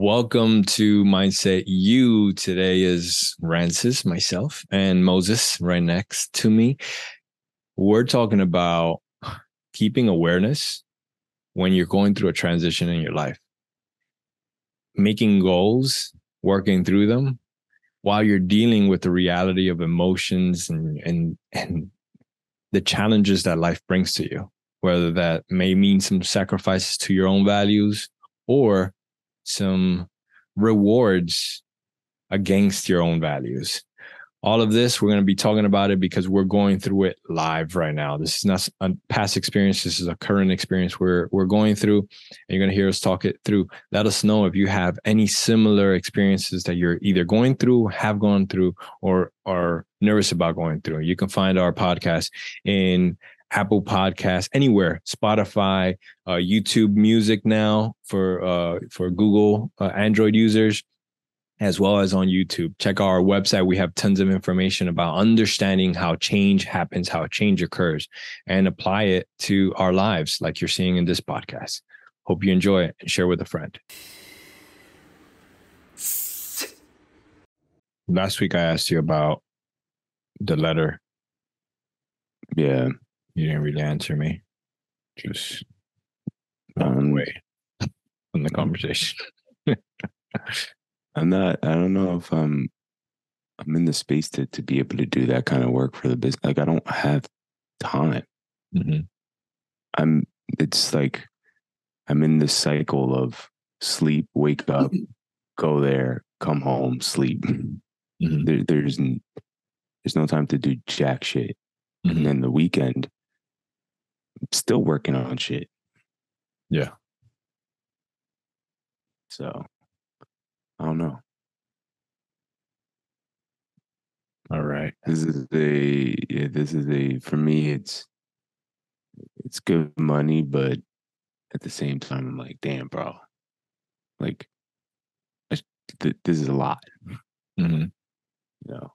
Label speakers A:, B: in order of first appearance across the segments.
A: Welcome to Mindset U. Today is Rances, myself, and Moises right next to me. We're talking about keeping awareness when you're going through a transition in your life, making goals, working through them while you're dealing with the reality of emotions and, and, and the challenges that life brings to you, whether that may mean some sacrifices to your own values or some rewards against your own values. All of this, we're going to be talking about it because we're going through it live right now. This is not a past experience. This is a current experience we're, we're going through. And you're going to hear us talk it through. Let us know if you have any similar experiences that you're either going through, have gone through, or are nervous about going through. You can find our podcast in Apple Podcasts, anywhere, Spotify, uh, YouTube Music now for uh, for Google uh, Android users, as well as on YouTube. Check our website. We have tons of information about understanding how change happens, how change occurs, and apply it to our lives, like you're seeing in this podcast. Hope you enjoy it and share with a friend. Last week I asked you about the letter.
B: Yeah.
A: You didn't really answer me. Just
B: Um,
A: away from the conversation.
B: I'm not. I don't know if I'm. I'm in the space to to be able to do that kind of work for the business. Like I don't have time.
A: Mhm.
B: I'm. It's like I'm in this cycle of sleep, wake up, go there, come home, sleep.
A: Mhm.
B: There, there's there's no time to do jack shit.
A: Mhm.
B: And then the weekend, still working on shit.
A: Yeah.
B: So I don't know.
A: All right.
B: This is a yeah, this is a for me it's it's good money, but at the same time I'm like, damn, bro. Like I- th- this is a lot,
A: hmm
B: you know.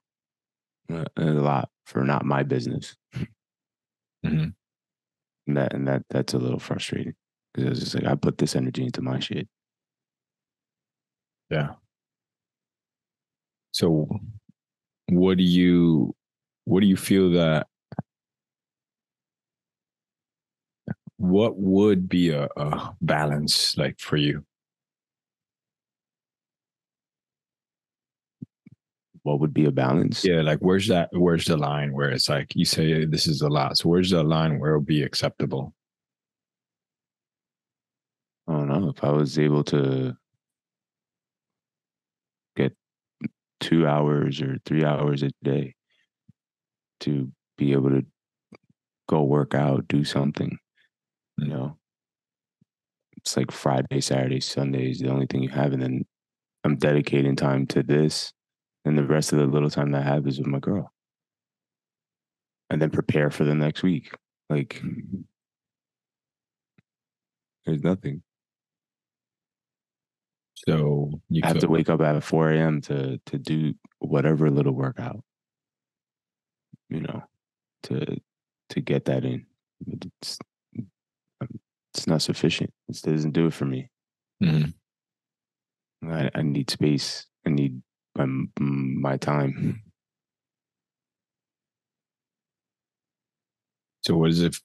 B: Uh, a lot for not my business.
A: Mhm.
B: And that and that that's a little frustrating. Because it's just like I put this energy into my shit.
A: Yeah. So, what do you, what do you feel that, what would be a, a balance like for you?
B: What would be a balance?
A: Yeah, like where's that? Where's the line where it's like you say this is a lot? So where's the line where it'll be acceptable?
B: I don't know. If I was able to get two hours or three hours a day to be able to go work out, do something, you mm. know. It's like Friday, Saturday, Sunday is the only thing you have. And then I'm dedicating time to this. And the rest of the little time that I have is with my girl. And then prepare for the next week. Like, there's nothing.
A: So you
B: I have to wake up at 4 a.m. to to do whatever little workout, you know, to to get that in. But It's um, it's not sufficient. It doesn't do it for me.
A: Mhm.
B: I, I need space. I need my my time.
A: So what is it?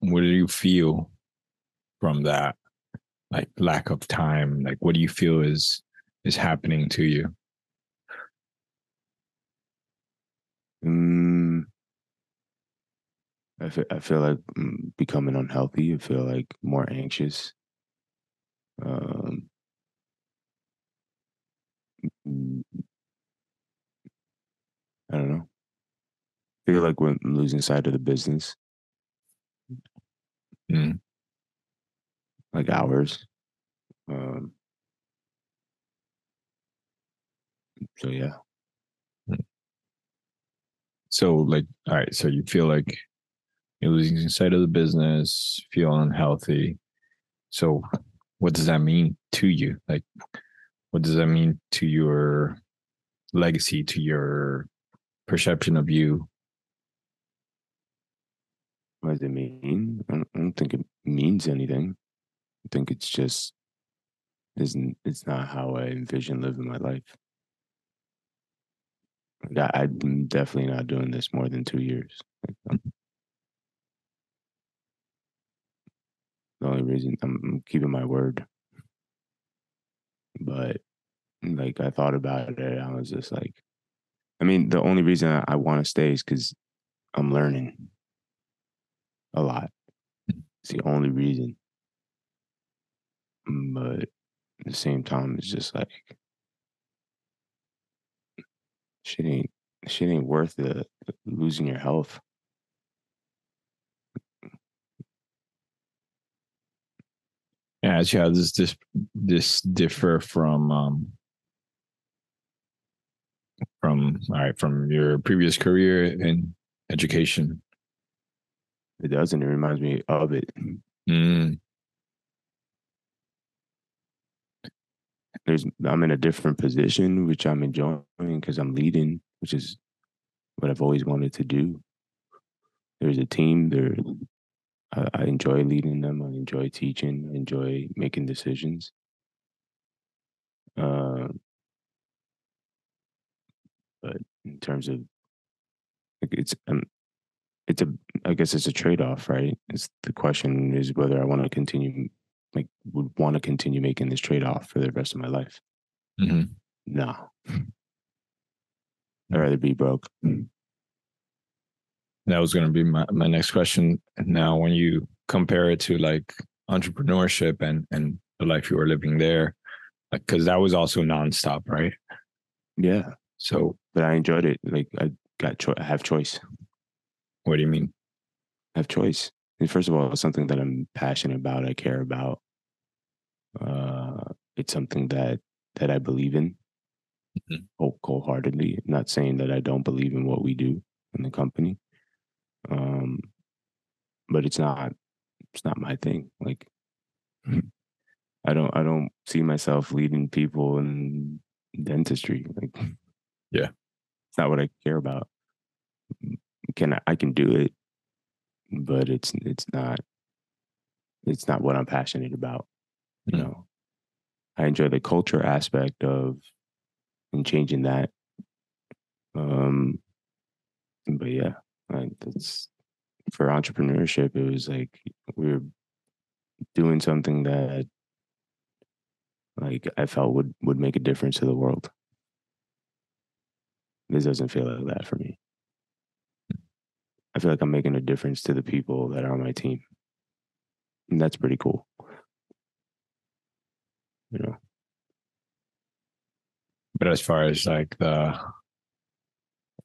A: What do you feel from that? Like lack of time. Like what do you feel is is happening to you?
B: Mm, I feel, I feel like mm, becoming unhealthy. I feel like more anxious. Um, mm, I don't know. I feel like we're losing sight of the business,
A: Mm.
B: like hours. Um, so yeah,
A: So like, all right. So you feel like you're losing sight of the business, feel unhealthy. So what does that mean to you? Like, what does that mean to your legacy, to your perception of you?
B: what does it mean? I don't, think it means anything. I think it's just isn't it's not how I envision living my life. I, I'm definitely not doing this more than two years. The only reason I'm keeping my word, but like I thought about it, I was just like, I mean, the only reason I, want to stay is because I'm learning a lot. It's the only reason. But at the same time, it's just like shit ain't shit ain't worth the losing your health.
A: Yeah, how does this this differ from um from all right from your previous career in education?
B: It doesn't. It reminds me of it.
A: Mm,
B: There's I'm in a different position, which I'm enjoying because I'm leading, which is what I've always wanted to do. There's a team. There, I, I enjoy leading them. I enjoy teaching. I enjoy making decisions. Uh, but in terms of, it's um, it's a I guess it's a trade off, right? It's the question is whether I want to continue, like, would want to continue making this trade off for the rest of my life.
A: mhm.
B: No, I'd rather be broke.
A: That was going to be my, my next question. Now, when you compare it to like entrepreneurship and and the life you were living there, like because that was also nonstop, right?
B: Yeah,
A: So,
B: but I enjoyed it. Like I got, cho- I have choice.
A: what do you mean?
B: I have choice. And first of all, it's something that I'm passionate about. I care about. Uh, it's something that that I believe in,
A: Mhm.
B: whole wholeheartedly. not saying that I don't believe in what we do in the company, um, but it's not. It's not my thing. Like, I don't. I don't see myself leading people in dentistry. Like,
A: Yeah.
B: it's not what I care about. Can I, I can do it, but it's it's not it's not what I'm passionate about. You
A: Mm.
B: know, I enjoy the culture aspect of and changing that. Um, but yeah, like that's for entrepreneurship. It was like we were doing something that like I felt would would make a difference to the world. This doesn't feel like that for me. I feel like I'm making a difference to the people that are on my team. And that's pretty cool. You know,
A: But as far as like the,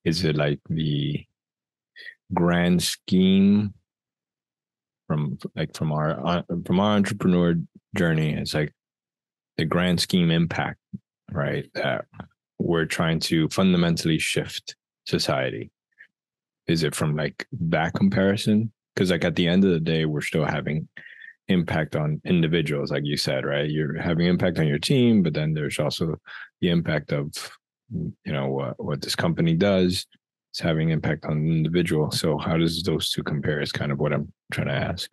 A: is it like the grand scheme from like from our uh, from our entrepreneur journey? It's like the grand scheme impact, right? That we're trying to fundamentally shift society. Is it from like that comparison? Because like at the end of the day, we're still having impact on individuals, like you said, right? You're having impact on your team, but then there's also the impact of you know what what this company does. It's having impact on the individual. So how does those two compare? Is kind of what I'm trying to ask.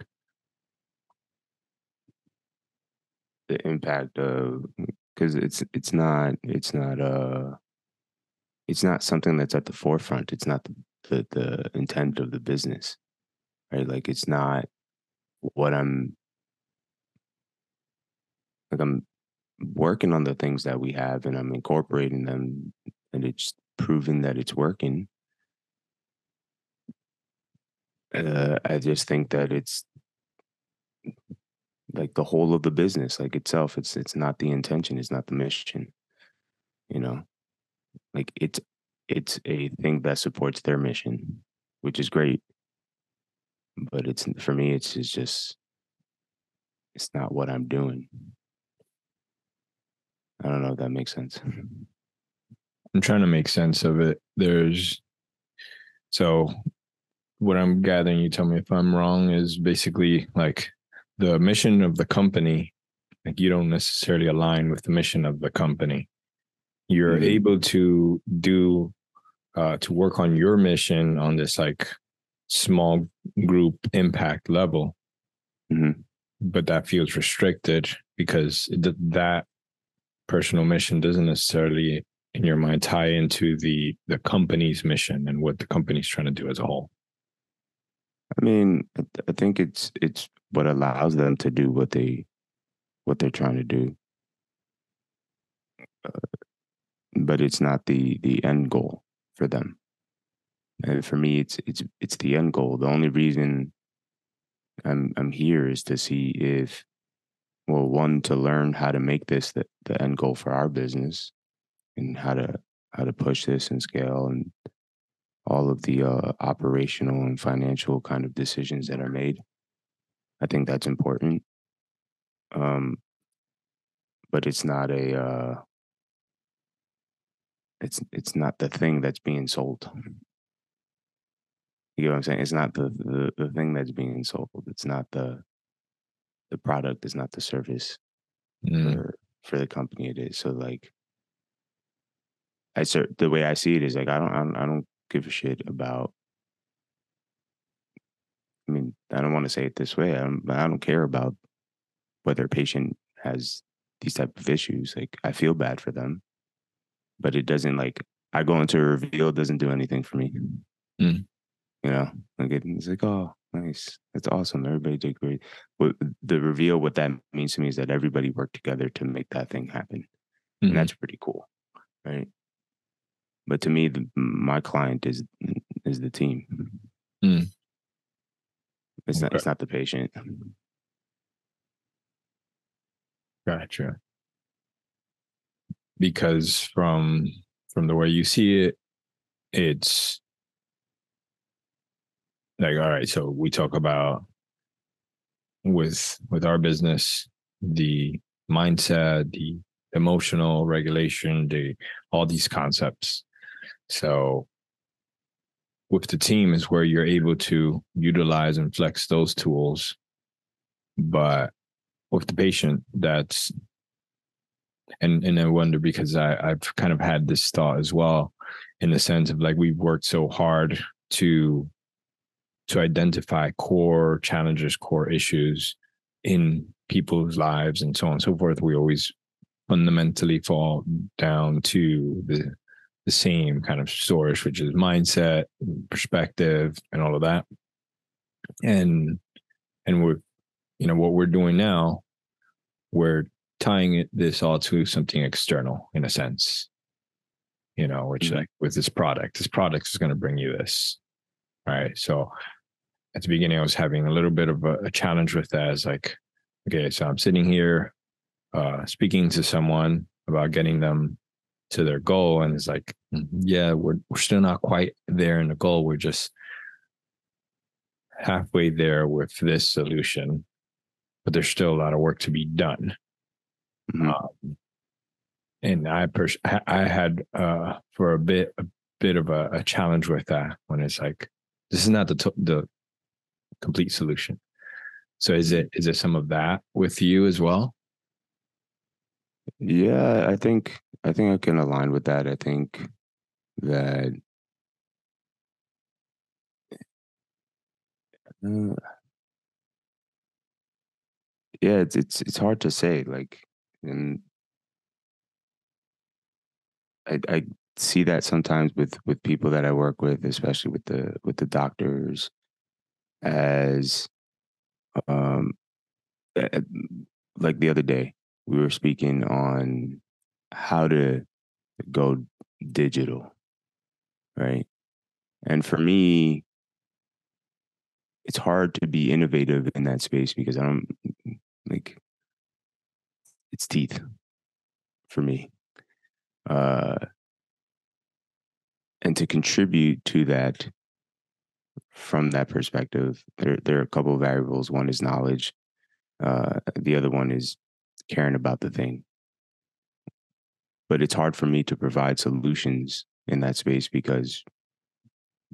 B: the impact of because it's it's not it's not uh it's not something that's at the forefront. It's not the, the the intent of the business, right? Like it's not what I'm like. I'm working on the things that we have, and I'm incorporating them, and it's proven that it's working. Uh, I just think that it's like the whole of the business, like itself. It's it's not the intention. It's not the mission. You know, like it's it's a thing that supports their mission, which is great. But it's for me, it's, it's just it's not what I'm doing. I don't know if that makes sense.
A: I'm trying to make sense of it. There's so what I'm gathering, you tell me if I'm wrong, is basically like the mission of the company, like you don't necessarily align with the mission of the company. You're
B: Mhm.
A: able to do uh to work on your mission on this like small group impact level,
B: Mhm.
A: but that feels restricted because it, that personal mission doesn't necessarily in your mind tie into the the company's mission and what the company's trying to do as a whole
B: I mean, I think it's it's what allows them to do what they what they're trying to do, uh, but it's not the the end goal for them. And for me, it's it's it's the end goal. The only reason I'm I'm here is to see if, well, one to learn how to make this the, the end goal for our business, and how to how to push this and scale and all of the uh, operational and financial kind of decisions that are made. I think that's important. Um, but it's not a uh, it's it's not the thing that's being sold. You know what I'm saying? It's not the, the the thing that's being sold. It's not the the product. It's not the service
A: Mm.
B: for for the company. It is so like I the way I see it is like I don't I don't, I don't give a shit about. I mean, I don't want to say it this way. I don't, I don't care about whether a patient has these type of issues. Like I feel bad for them, but it doesn't like I go into a reveal it doesn't do anything for me.
A: Mm.
B: You know, like it, it's like oh nice, that's awesome. Everybody did great. But the reveal, what that means to me is that everybody worked together to make that thing happen,
A: Mhm.
B: and that's pretty cool, right? But to me, the, my client is is the team.
A: Mm.
B: It's not. It's not the patient.
A: Gotcha. Because from from the way you see it, it's like all right. So we talk about with with our business, the mindset, the emotional regulation, the all these concepts. So with the team is where you're able to utilize and flex those tools, but with the patient that's and and I wonder because I I've kind of had this thought as well in the sense of like we've worked so hard to to identify core challenges, core issues in people's lives and so on and so forth. We always fundamentally fall down to the the same kind of source, which is mindset, perspective, and all of that. And and we're you know what we're doing now we're tying it, this all to something external in a sense you know which
B: Mhm.
A: like with this product this product is going to bring you this all right so at the beginning i was having a little bit of a, a challenge with that as like okay so i'm sitting here uh speaking to someone about getting them to their goal and it's like "Mm, yeah we're we're still not quite there in the goal we're just halfway there with this solution but there's still a lot of work to be done
B: Mhm.
A: um, and I, pers- I had uh, for a bit a bit of a, a challenge with that when it's like this is not the to- the complete solution. So is it is it some of that with you as well?
B: Yeah, I think I think I can align with that. I think that uh, yeah, it's it's it's hard to say. Like, and I I see that sometimes with with people that I work with, especially with the with the doctors, as um, like the other day we were speaking on how to go digital, right? And for me, it's hard to be innovative in that space because I don't like it's teeth for me. Uh, and to contribute to that from that perspective, there there are a couple of variables. One is knowledge. Uh, the other one is caring about the thing. But it's hard for me to provide solutions in that space because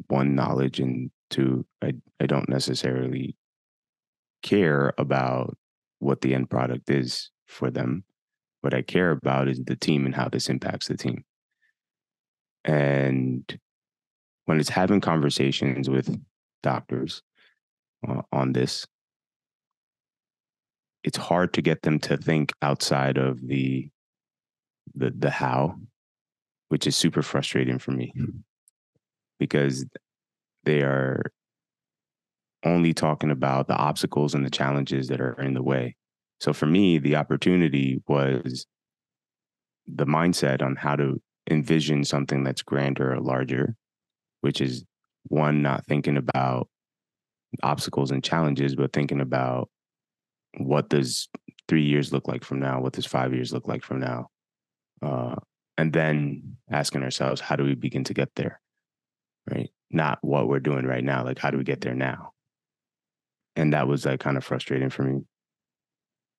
B: one knowledge and two I, I don't necessarily care about what the end product is for them what i care about is the team and how this impacts the team and when it's having conversations with doctors uh, on this it's hard to get them to think outside of the the the how, which is super frustrating for me mm-hmm. because they are only talking about the obstacles and the challenges that are in the way. So for me, the opportunity was the mindset on how to envision something that's grander or larger, which is one, not thinking about obstacles and challenges, but thinking about what does three years look like from now? What does five years look like from now? Uh, and then asking ourselves, how do we begin to get there? Right? Not what we're doing right now. Like, how do we get there now? And that was like kind of frustrating for me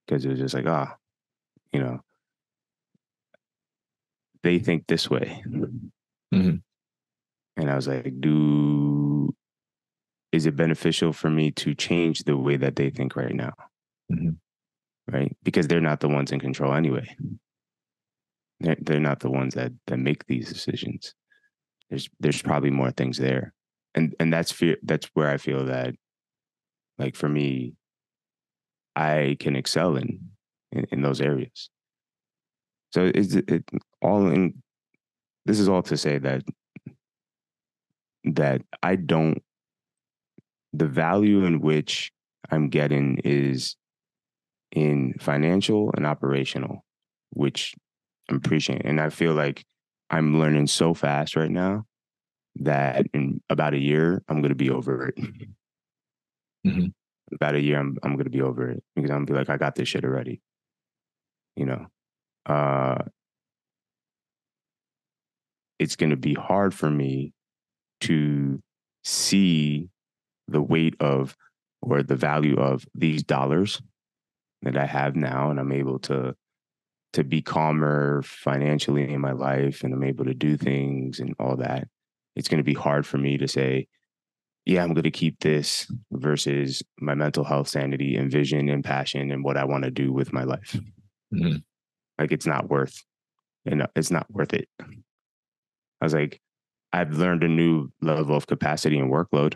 B: because it was just like, ah, oh, you know, they think this way. Mm-hmm. And I was like, do, is it beneficial for me to change the way that they think right now? Mm-hmm. Right. Because they're not the ones in control anyway. They're, they're not the ones that, that make these decisions. There's, there's probably more things there. And, and that's fear. That's where I feel that like for me, I can excel in, in, in those areas. So it's it all in. This is all to say that that I don't. The value in which I'm getting is in financial and operational, which I'm appreciating, and I feel like I'm learning so fast right now that in about a year I'm going to be over it. Mm-hmm. About a year, I'm I'm going to be over it because I'm gonna be like, I got this shit already. You know, uh, it's going to be hard for me to see the weight of or the value of these dollars that I have now, and I'm able to to be calmer financially in my life, and I'm able to do things and all that. It's going to be hard for me to say, yeah, I'm going to keep this versus my mental health, sanity, and vision and passion and what I want to do with my life. Mm-hmm. Like it's not worth, and it's not worth it. I was like, I've learned a new level of capacity and workload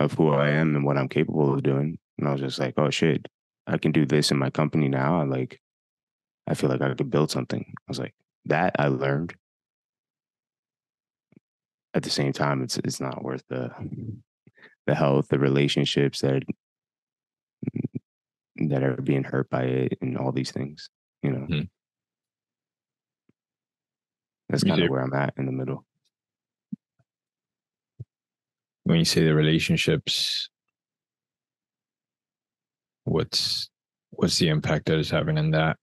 B: of who I am and what I'm capable of doing. And I was just like, oh shit, I can do this in my company now. I like, I feel like I could build something. I was like, that I learned. At the same time, it's it's not worth the the health, the relationships that that are being hurt by it, and all these things. You know, mm-hmm. that's kind of where I'm at in the middle
A: when you say the relationships what's what's the impact that is having in that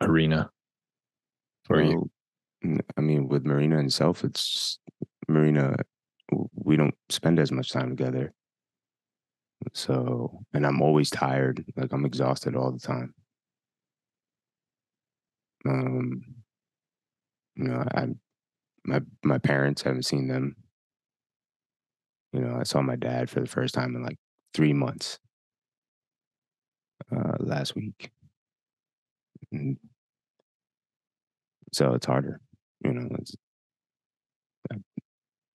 A: arena for well,
B: you i mean with marina itself it's marina we don't spend as much time together. So and i'm always tired like i'm exhausted all the time. Um you know i my my parents haven't seen them. You know, I saw my dad for the first time in like three months uh, last week. And so it's harder, you know, it's uh,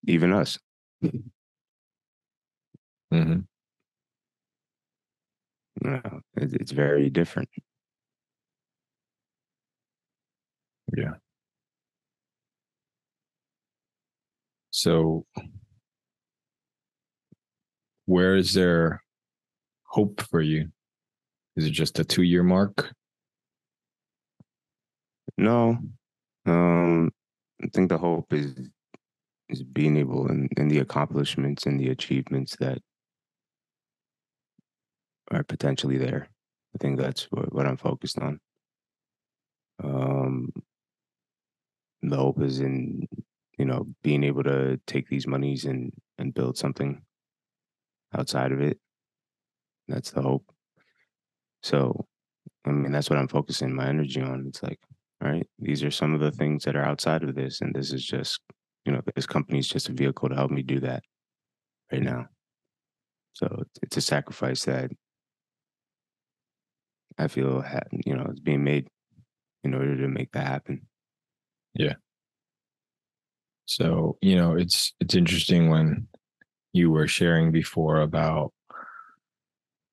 B: even us. Mm-hmm. No, it, it's very different.
A: Yeah. So where is there hope for you? Is it just a two year mark?
B: No. Um, I think the hope is is being able and, and the accomplishments and the achievements that are potentially there. I think that's what, what I'm focused on. Um, the hope is in you know being able to take these monies and and build something outside of it. That's the hope. So, I mean, that's what I'm focusing my energy on. It's like, all right, these are some of the things that are outside of this. And this is just, you know, this company is just a vehicle to help me do that right now. So it's a sacrifice that I feel, you know, is being made in order to make that happen.
A: Yeah. So, you know, it's it's interesting when you were sharing before about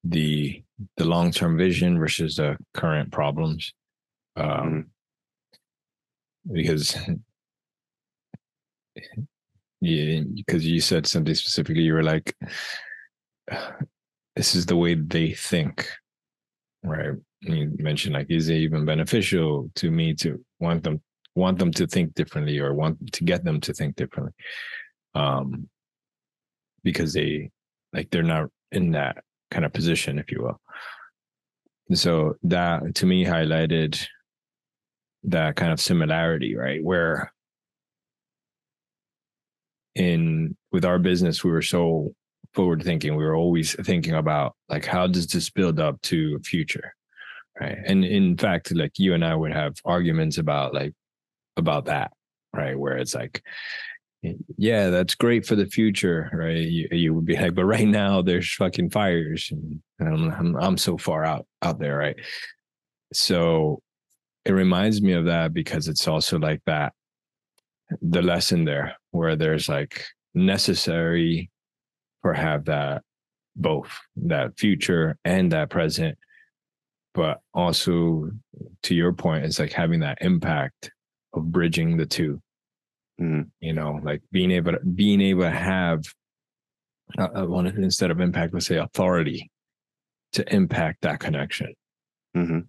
A: the the long term vision versus the current problems. Um, mm-hmm. because yeah, because you said something specifically. You were like, "This is the way they think," right? You mentioned like, is it even beneficial to me to want them want them to think differently or want to get them to think differently? Um, because they like they're not in that kind of position, if you will. So that to me highlighted that kind of similarity, right? Where in with our business, we were so forward thinking. We were always thinking about like how does this build up to a future? Right. And in fact, like you and I would have arguments about like about that, right? Where it's like, yeah, that's great for the future, right? You, you would be like, but right now there's fucking fires, and I'm, I'm I'm so far out out there, right? So it reminds me of that because it's also like that the lesson there where there's like necessary for have that both that future and that present but also to your point it's like having that impact of bridging the 2
B: mm-hmm.
A: you know like being able to being able to have uh, uh one instead of impact let's say authority to impact that connection
B: mm-hmm.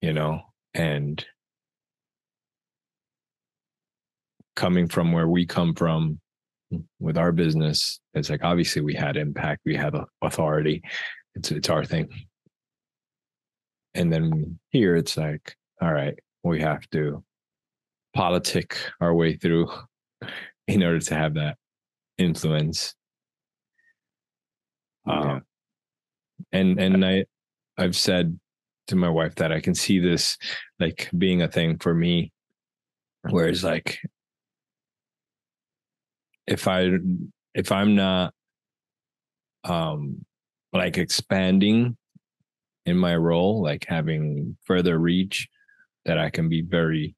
A: you know and coming from where we come from with our business it's like obviously we had impact we had authority it's it's our thing and then here it's like all right we have to politic our way through in order to have that influence
B: yeah.
A: um, and and i i've said to my wife that i can see this like being a thing for me whereas like if i if i'm not um like expanding in my role like having further reach that i can be very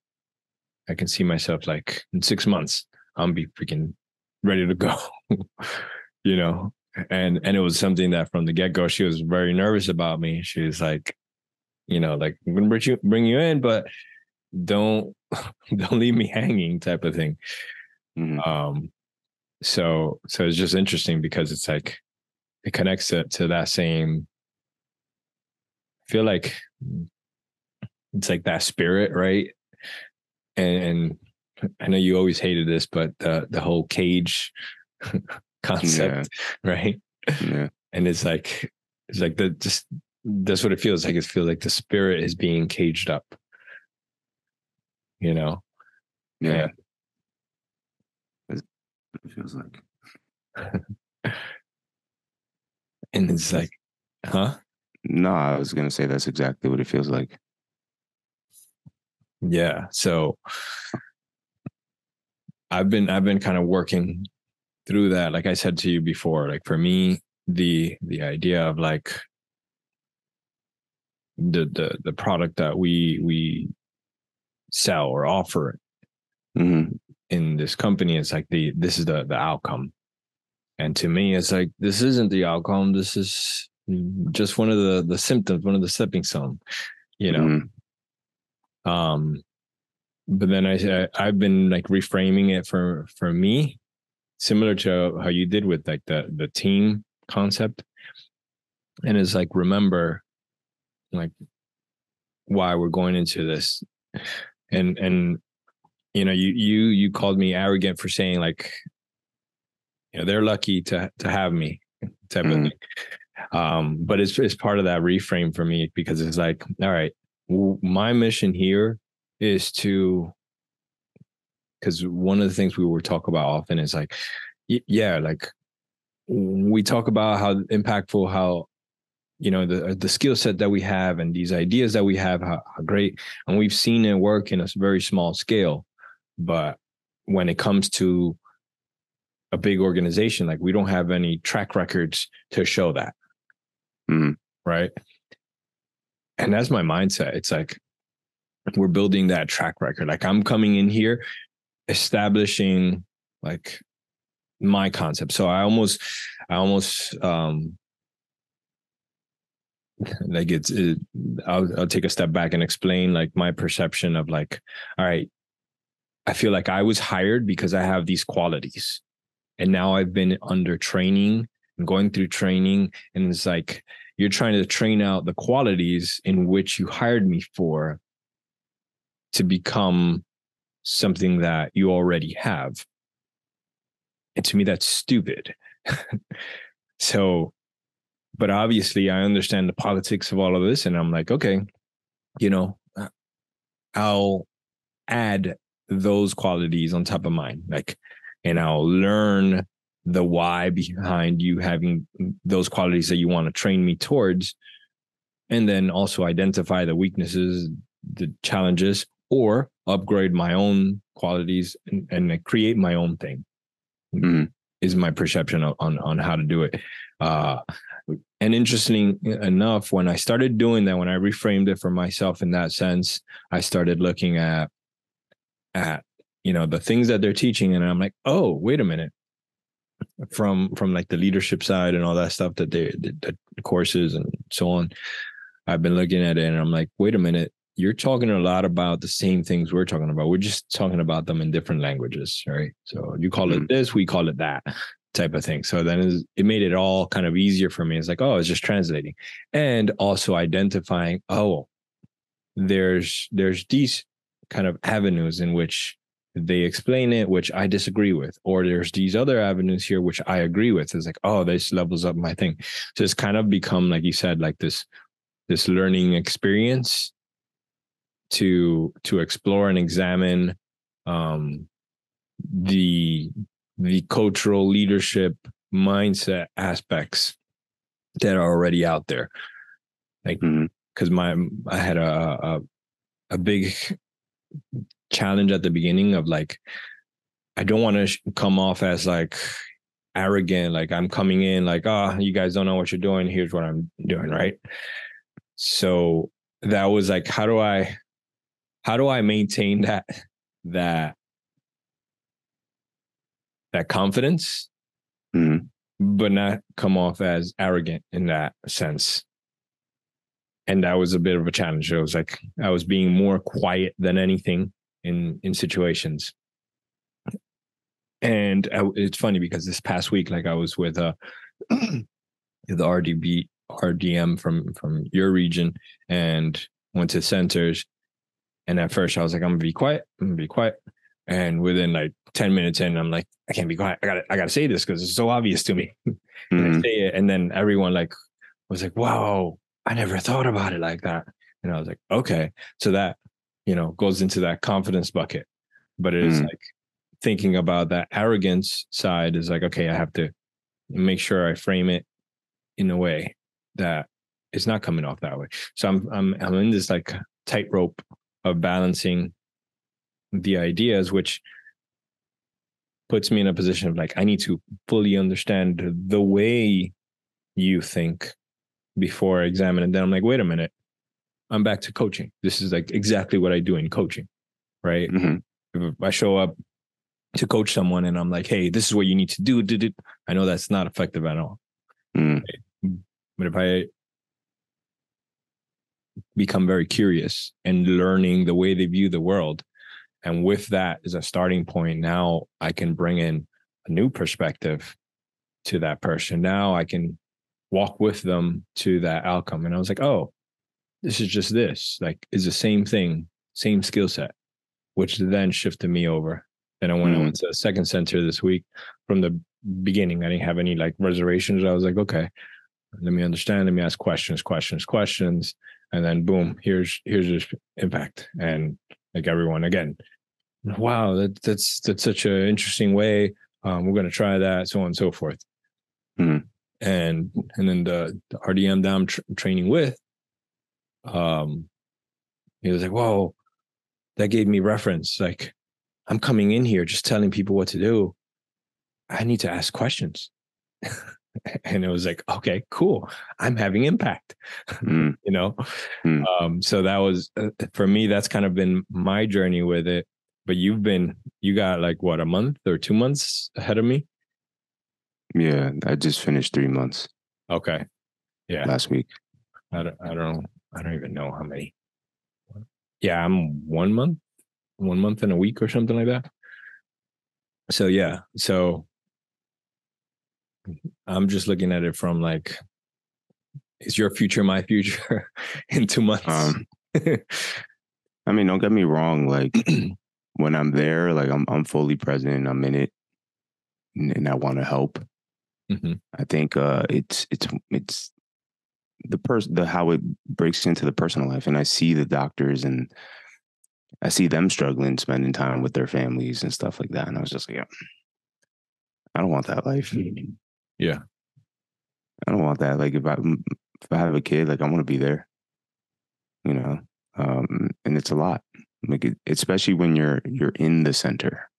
A: I can see myself like in six months, I'm be freaking ready to go. you know, and and it was something that from the get go, she was very nervous about me. She was like, you know, like I'm gonna bring you bring you in, but don't don't leave me hanging, type of thing.
B: Mm-hmm.
A: Um, so so it's just interesting because it's like it connects to, to that same. I feel like it's like that spirit, right? and, and I know you always hated this, but the the whole cage concept, yeah. right?
B: Yeah.
A: And it's like it's like the just that's what it feels like. It feels like the spirit is being caged up. You know?
B: Yeah. It feels like.
A: and it's like, huh?
B: No, I was gonna say that's exactly what it feels like.
A: Yeah. So I've been I've been kind of working through that. Like I said to you before, like for me, the the idea of like the the the product that we we sell or offer
B: mm-hmm.
A: in this company is like the this is the the outcome. And to me, it's like this isn't the outcome. This is just one of the the symptoms, one of the stepping stone. You know, mm-hmm um but then i i've been like reframing it for for me similar to how you did with like the the team concept. And it's like remember like why we're going into this. And and you know you you you called me arrogant for saying like you know they're lucky to to have me type mm-hmm. of thing. Um but it's it's part of that reframe for me because it's like all right my mission here is to because one of the things we will talk about often is like yeah like we talk about how impactful how you know the the skill set that we have and these ideas that we have how, how great and we've seen it work in a very small scale but when it comes to a big organization like we don't have any track records to show that.
B: Mm.
A: right? And that's my mindset. It's like we're building that track record like i'm coming in here establishing like my concept so i almost i almost um like it's it, I'll, I'll take a step back and explain like my perception of like all right I feel like I was hired because I have these qualities. And now I've been under training and going through training. And it's like you're trying to train out the qualities in which you hired me for to become something that you already have. And to me, that's stupid. so, but obviously, I understand the politics of all of this. And I'm like, okay, you know, uh, I'll add those qualities on top of mine. Like, and I'll learn the why behind you having those qualities that you want to train me towards. And then also identify the weaknesses, the challenges, or upgrade my own qualities and, and create my own thing. Mm-hmm. Is my perception on on how to do it. Uh, and interesting enough, when I started doing that, when I reframed it for myself in that sense, I started looking at at you know the things that they're teaching, and I'm like, oh, wait a minute. From from like the leadership side and all that stuff that they the, the courses and so on, I've been looking at it, and I'm like, wait a minute, you're talking a lot about the same things we're talking about. We're just talking about them in different languages, right? So you call mm-hmm. it this, we call it that type of thing. So then it made it all kind of easier for me. It's like, oh, it's just translating and also identifying, oh, there's there's these kind of avenues in which they explain it, which I disagree with, or there's these other avenues here which I agree with. It's like, oh, this levels up my thing. So it's kind of become, like you said, like this this learning experience to to explore and examine um, the the cultural leadership mindset aspects that are already out there like because mm-hmm. my i had a, a a big challenge at the beginning of like i don't want to sh- come off as like arrogant like i'm coming in like oh you guys don't know what you're doing here's what i'm doing right so that was like how do i how do I maintain that that that confidence, mm-hmm. but not come off as arrogant in that sense? And that was a bit of a challenge. It was like I was being more quiet than anything in in situations. And I, it's funny because this past week, like I was with uh the RDB RDM from from your region and went to centers and at first I was like, I'm gonna be quiet. I'm gonna be quiet. And within like 10 minutes in, I'm like, I can't be quiet. I gotta, I gotta say this because it's so obvious to me. Mm-hmm. and I mm-hmm. say it, and then everyone like was like, Wow, I never thought about it like that. And I was like, okay. So that, you know, goes into that confidence bucket. But it is mm-hmm. like thinking about that arrogance side is like, okay, I have to make sure I frame it in a way that it's not coming off that way. So I'm I'm I'm in this like tightrope of balancing the ideas, which puts me in a position of like, I need to fully understand the way you think before I examine it. Then I'm like, wait a minute, I'm back to coaching. This is like exactly what I do in coaching, right? Mm-hmm. If I show up to coach someone and I'm like, hey, this is what you need to do, did it? I know that's not effective at all. Mm. But if I become very curious and learning the way they view the world. And with that as a starting point, now I can bring in a new perspective to that person. Now I can walk with them to that outcome. And I was like, oh, this is just this. Like, is the same thing, same skill set, which then shifted me over. And I went, mm-hmm. I went to the second center this week from the beginning. I didn't have any like reservations. I was like, okay, let me understand. Let me ask questions, questions, questions and then boom, here's here's this impact, and like everyone again, wow, that, that's that's such an interesting way. Um, we're gonna try that, so on and so forth. Mm-hmm. And and then the, the RDM down tr- training with, um, he was like, whoa, that gave me reference. Like, I'm coming in here just telling people what to do. I need to ask questions. and it was like okay cool. I'm having impact. Mm. you know? Mm. um so that was uh, for me that's kind of been my journey with it. But you've been you got like what a month or two months ahead of me?
B: Yeah i just finished three months.
A: Okay. Yeah.
B: Last week.
A: I don't i don't i don't even know how many. Yeah i'm one month one month and a week or something like that. So yeah, so I'm just looking at it from like, is your future my future in two months? Um,
B: I mean, don't get me wrong. Like when I'm there, like I'm I'm fully present. I'm in it, and, and I want to help. Mm-hmm. I think uh, it's it's it's the person the how it breaks into the personal life, and I see the doctors and I see them struggling, spending time with their families and stuff like that. And I was just like, yeah, I don't want that life.
A: Yeah,
B: I don't want that. Like if I if I have a kid, like I want to be there. You know, um, and it's a lot. Like it, especially when you're you're in the center.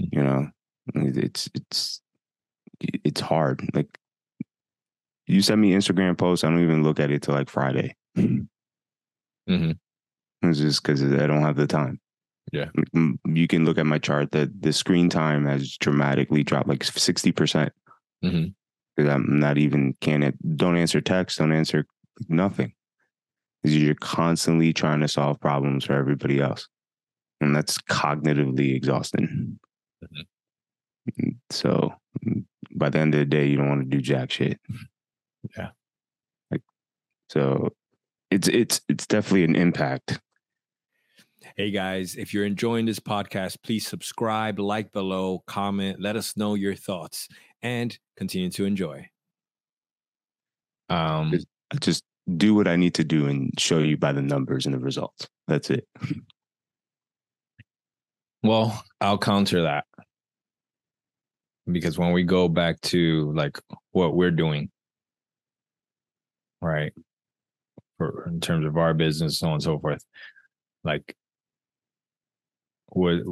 B: Mm. You know, it's it's it's hard. Like you send me Instagram posts, I don't even look at it till like Friday. Mm-hmm. It's just because I don't have the time.
A: Yeah.
B: You can look at my chart that the screen time has dramatically dropped like 60%. percent mm-hmm. Because I'm not even can't don't answer text, don't answer nothing. Because you're constantly trying to solve problems for everybody else. And that's cognitively exhausting. Mm-hmm. So by the end of the day, you don't want to do jack shit.
A: Yeah.
B: Like so it's it's it's definitely an impact.
A: Hey guys, if you're enjoying this podcast, please subscribe, like below, comment, let us know your thoughts, and continue to enjoy.
B: Um just, just do what I need to do and show you by the numbers and the results. That's it.
A: Well, I'll counter that because when we go back to like what we're doing, right, for in terms of our business, so on and so forth, like we're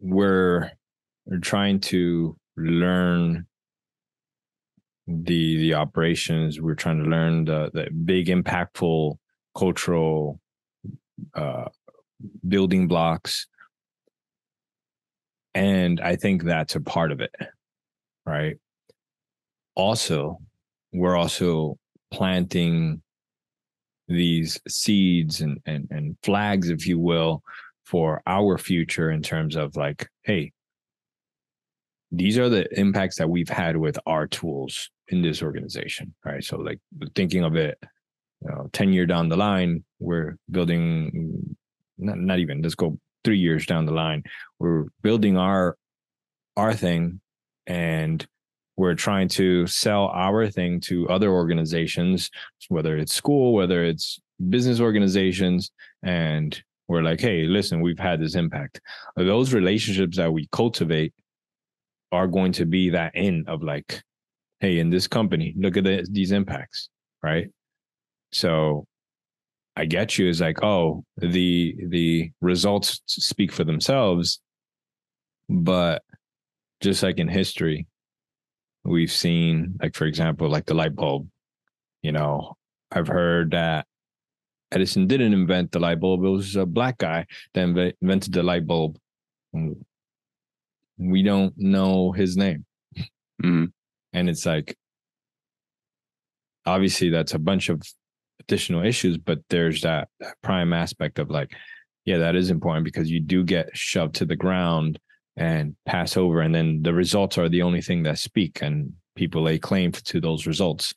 A: we're, we're trying to learn the the operations we're trying to learn the the big impactful cultural uh building blocks and I think that's a part of it. Right. Also, we're also planting these seeds and, and, and flags, if you will, for our future in terms of like, hey, these are the impacts that we've had with our tools in this organization. Right. So like thinking of it, you know, 10 year down the line, we're building not, not even let's go three years down the line we're building our our thing and we're trying to sell our thing to other organizations whether it's school whether it's business organizations and we're like hey listen we've had this impact those relationships that we cultivate are going to be that end of like hey in this company look at the, these impacts right so I get you is like, oh, the the results speak for themselves, but just like in history, we've seen, like for example, like the light bulb. You know, I've heard that Edison didn't invent the light bulb; it was a black guy that invented the light bulb. We don't know his name, mm-hmm. and it's like obviously that's a bunch of additional issues, but there's that, that prime aspect of like, yeah, that is important because you do get shoved to the ground and pass over, and then the results are the only thing that speak, and people lay claim to those results.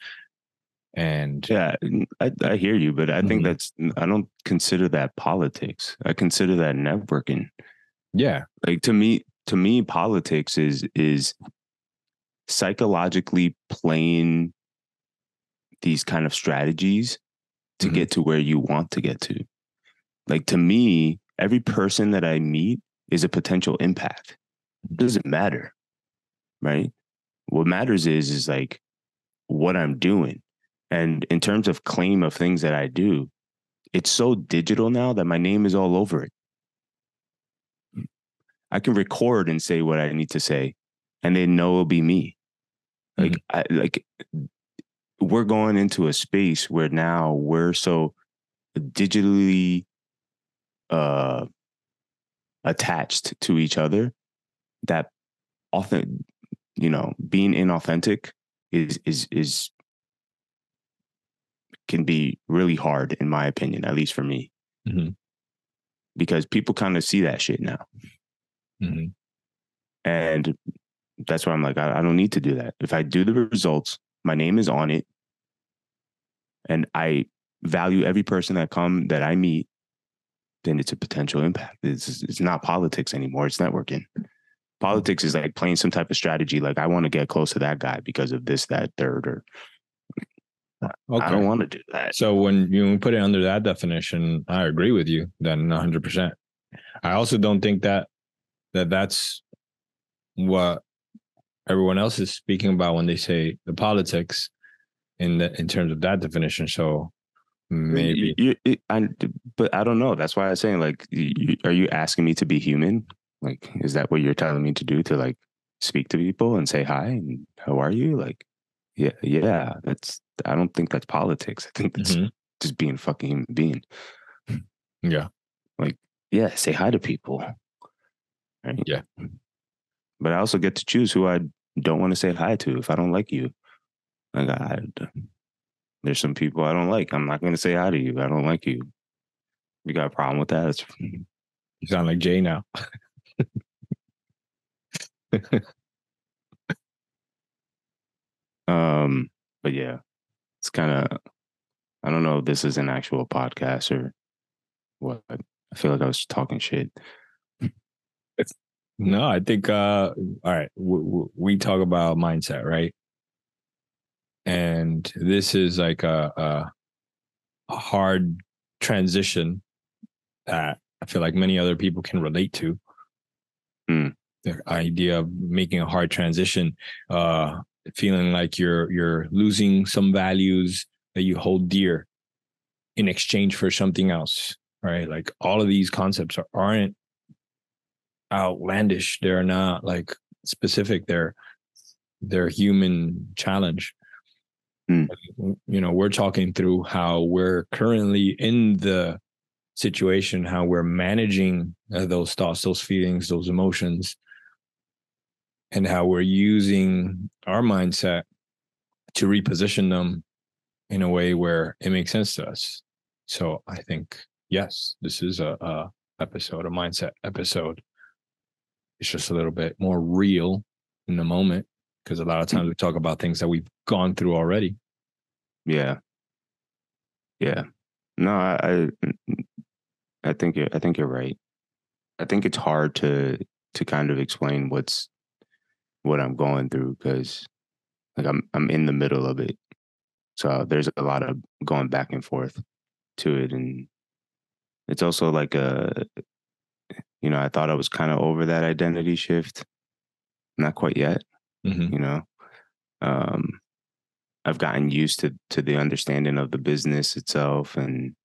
A: And
B: yeah, I, I hear you, but I mm-hmm. think that's I don't consider that politics. I consider that networking.
A: Yeah,
B: like to me, to me, politics is is psychologically playing these kind of strategies to mm-hmm. get to where you want to get to. Like to me, every person that I meet is a potential impact. It doesn't matter. Right? What matters is is like what I'm doing. And in terms of claim of things that I do, it's so digital now that my name is all over it. I can record and say what I need to say, and they know it'll be me. Like mm-hmm. I like we're going into a space where now we're so digitally uh attached to each other that often you know being inauthentic is is is can be really hard in my opinion at least for me mm-hmm. because people kind of see that shit now.
A: Mhm.
B: And that's why I'm like, I, I don't need to do that. If I do the results, my name is on it, and I value every person that come that I meet, then it's a potential impact. It's it's not politics anymore. It's networking. Politics is like playing some type of strategy. Like I want to get close to that guy because of this, that, third, or
A: Okay.
B: I don't want to do that.
A: So when you put it under that definition, I agree with you. Then 100. percent I also don't think that that that's what everyone else is speaking about when they say the politics in the in terms of that definition. So maybe
B: You, you- I, but I don't know. That's why I'm saying, like, you, are you asking me to be human? Like, is that what you're telling me to do? To like speak to people and say hi and how are you? Like, yeah, yeah. That's. I don't think that's politics. I think that's
A: Mhm.
B: just being fucking human being.
A: yeah, Like,
B: Yeah, say hi to people. Right?
A: Yeah.
B: But I also get to choose who I don't want to say hi to if I don't like you. Like, I, there's some people I don't like. I'm not going to say hi to you. I don't like you. You got a problem with that? It's,
A: you sound like Jay now.
B: um, but yeah, it's kind of. I don't know if this is an actual podcast or what. I feel like I was talking shit.
A: No, I think uh all right, w- w- we talk about mindset, right? And this is like a a, a hard transition that I feel like many other people can relate to.
B: Hmm.
A: The idea of making a hard transition, uh feeling like you're you're losing some values that you hold dear in exchange for something else, right? Like all of these concepts are, aren't outlandish. They're not like specific. They're they're human challenge.
B: Mm.
A: You know, we're talking through how we're currently in the situation, how we're managing uh, those thoughts, those feelings, those emotions, and how we're using our mindset to reposition them in a way where it makes sense to us. So I think yes, this is a, a episode, a mindset episode. It's just a little bit more real in the moment because a lot of times mm-hmm. we talk about things that we've gone through already.
B: Yeah. Yeah. No, I, I I think you're I think you're right. I think it's hard to to kind of explain what's what I'm going through because like I'm I'm in the middle of it. So there's a lot of going back and forth to it and it's also like a you know, I thought I was kind of over that identity shift. Not quite yet
A: Mhm.
B: you know? Um i've gotten used to to the understanding of the business itself and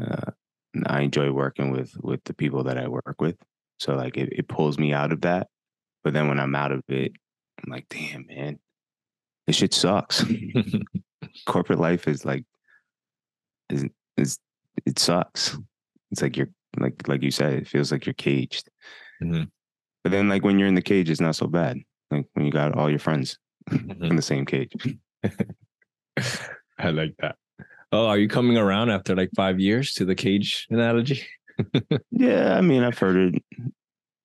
B: uh i enjoy working with with the people that i work with. So like it, it pulls me out of that. But then when i'm out of it i'm like damn man. This shit sucks. Corporate life is like is is it sucks. It's like you're like like you said it feels like you're caged
A: Mhm.
B: but then like when you're in the cage it's not so bad like when you got all your friends
A: Mhm.
B: in the same cage
A: I like that. Oh, are you coming around after like five years to the cage analogy?
B: yeah i mean i've heard it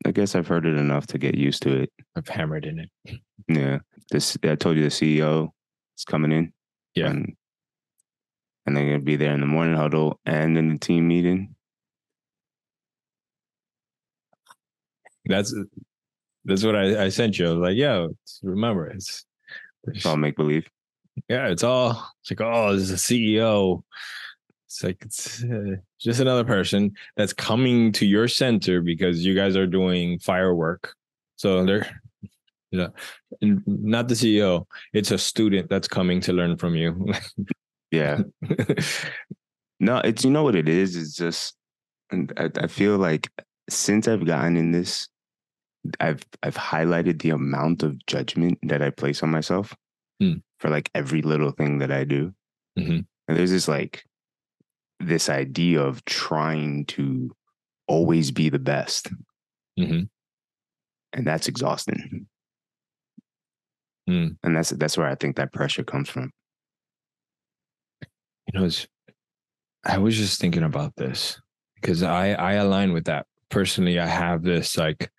B: i guess i've heard it enough to get used to it
A: I've hammered in it.
B: yeah this i told you the ceo is coming in
A: Yeah.
B: and, and they're gonna be there in the morning huddle and in the team meeting
A: That's that's what I, I sent you. I was like, yeah, remember it's
B: it's all make believe
A: yeah, it's all it's like, oh, this is a CEO. It's like it's uh, just another person that's coming to your center because you guys are doing firework. So they're, you know, not the CEO. It's a student that's coming to learn from you.
B: yeah no it's you know what it is it's just and I, I feel like since i've gotten in this i've i've highlighted the amount of judgment that i place on myself
A: Hmm.
B: for like every little thing that i do
A: Mhm.
B: and there's this like this idea of trying to always be the best
A: Mhm.
B: and that's exhausting
A: Hmm.
B: and that's that's where i think that pressure comes from
A: You know, it's, I was just thinking about this. because I I align with that personally. I have this like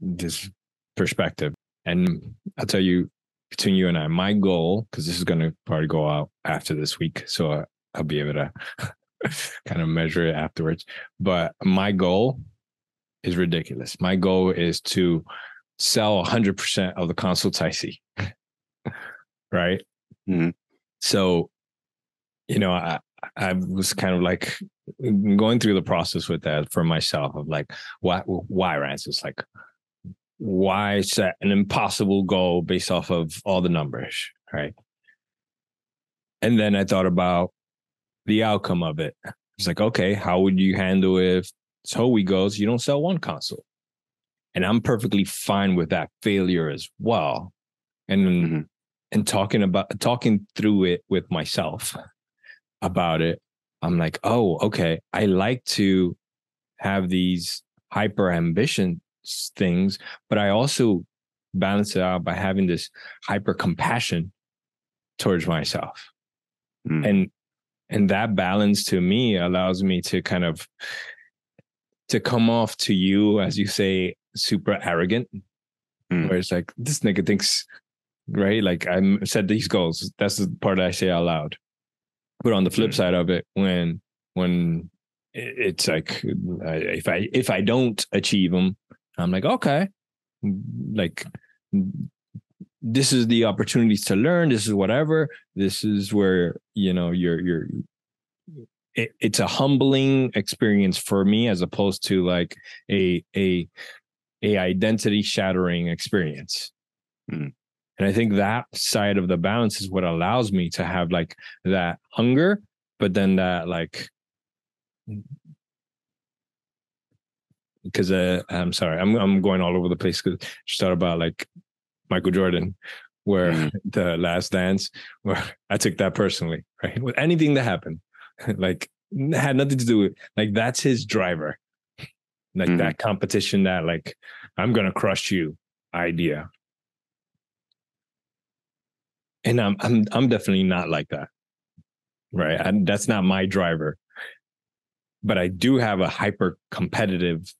A: this perspective, and I'll tell you between you and I, my goal because this is going to probably go out after this week, so I, I'll be able to kind of measure it afterwards. But my goal is ridiculous. My goal is to sell 100% of the consults I see. right?
B: Mhm.
A: So, you know, I I was kind of like going through the process with that for myself of like why why Rances like why set an impossible goal based off of all the numbers, right? And then I thought about the outcome of it. It's like, okay, how would you handle if Toei goes, you don't sell one consult? And I'm perfectly fine with that failure as well. And
B: Mhm.
A: and talking about talking through it with myself about it, I'm like, oh, okay. I like to have these hyper ambition things, but I also balance it out by having this hyper compassion towards myself.
B: Mm.
A: And and that balance to me allows me to kind of to come off to you, as you say, super arrogant.
B: Mm.
A: Where it's like this nigga thinks right? Like I set these goals. That's the part I say out loud. But on the flip
B: Mm.
A: side of it, when when it's like if I if I don't achieve them, I'm like okay, like this is the opportunities to learn. This is whatever. This is where you know you're you're. It, it's a humbling experience for me as opposed to like a a a identity shattering experience.
B: Mm.
A: And I think that side of the balance is what allows me to have like that hunger, but then that like because uh, I'm sorry, I'm I'm going all over the place because just thought about like Michael Jordan, where
B: Mhm.
A: the last dance, where I took that personally, right? With anything that happened, like had nothing to do with like that's his driver. Like
B: Mhm.
A: that competition that like I'm gonna crush you idea. And I'm I'm I'm definitely not like that. Right. And that's not my driver. But I do have a hyper competitive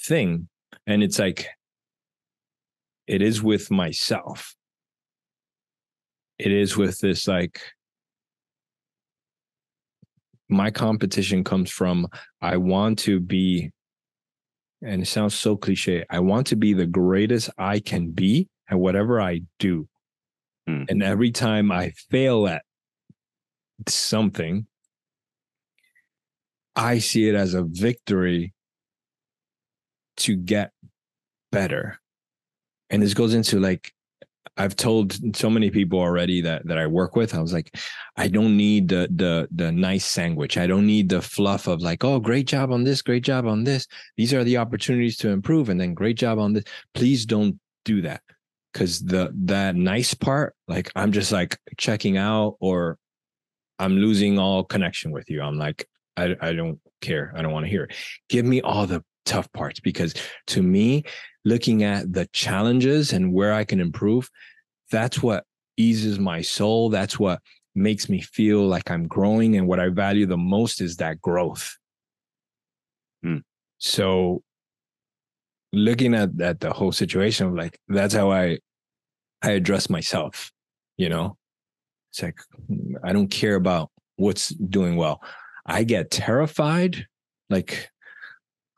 A: thing. And it's like it is with myself. It is with this like my competition comes from I want to be and it sounds so cliche. I want to be the greatest I can be at whatever I do.
B: Mm.
A: And every time I fail at something, I see it as a victory to get better. And this goes into like I've told so many people already that that I work with. I was like, I don't need the the the nice sandwich. I don't need the fluff of like, oh, great job on this, great job on this. These are the opportunities to improve, and then great job on this. Please don't do that because the that nice part, like I'm just like checking out or I'm losing all connection with you. I'm like, I I don't care. I don't want to hear it. Give me all the tough parts because to me, looking at the challenges and where I can improve, that's what eases my soul. That's what makes me feel like I'm growing. And what I value the most is that growth.
B: Hmm.
A: So looking at, at the whole situation of like, that's how I I address myself, you know? It's like I don't care about what's doing well. I get terrified. Like,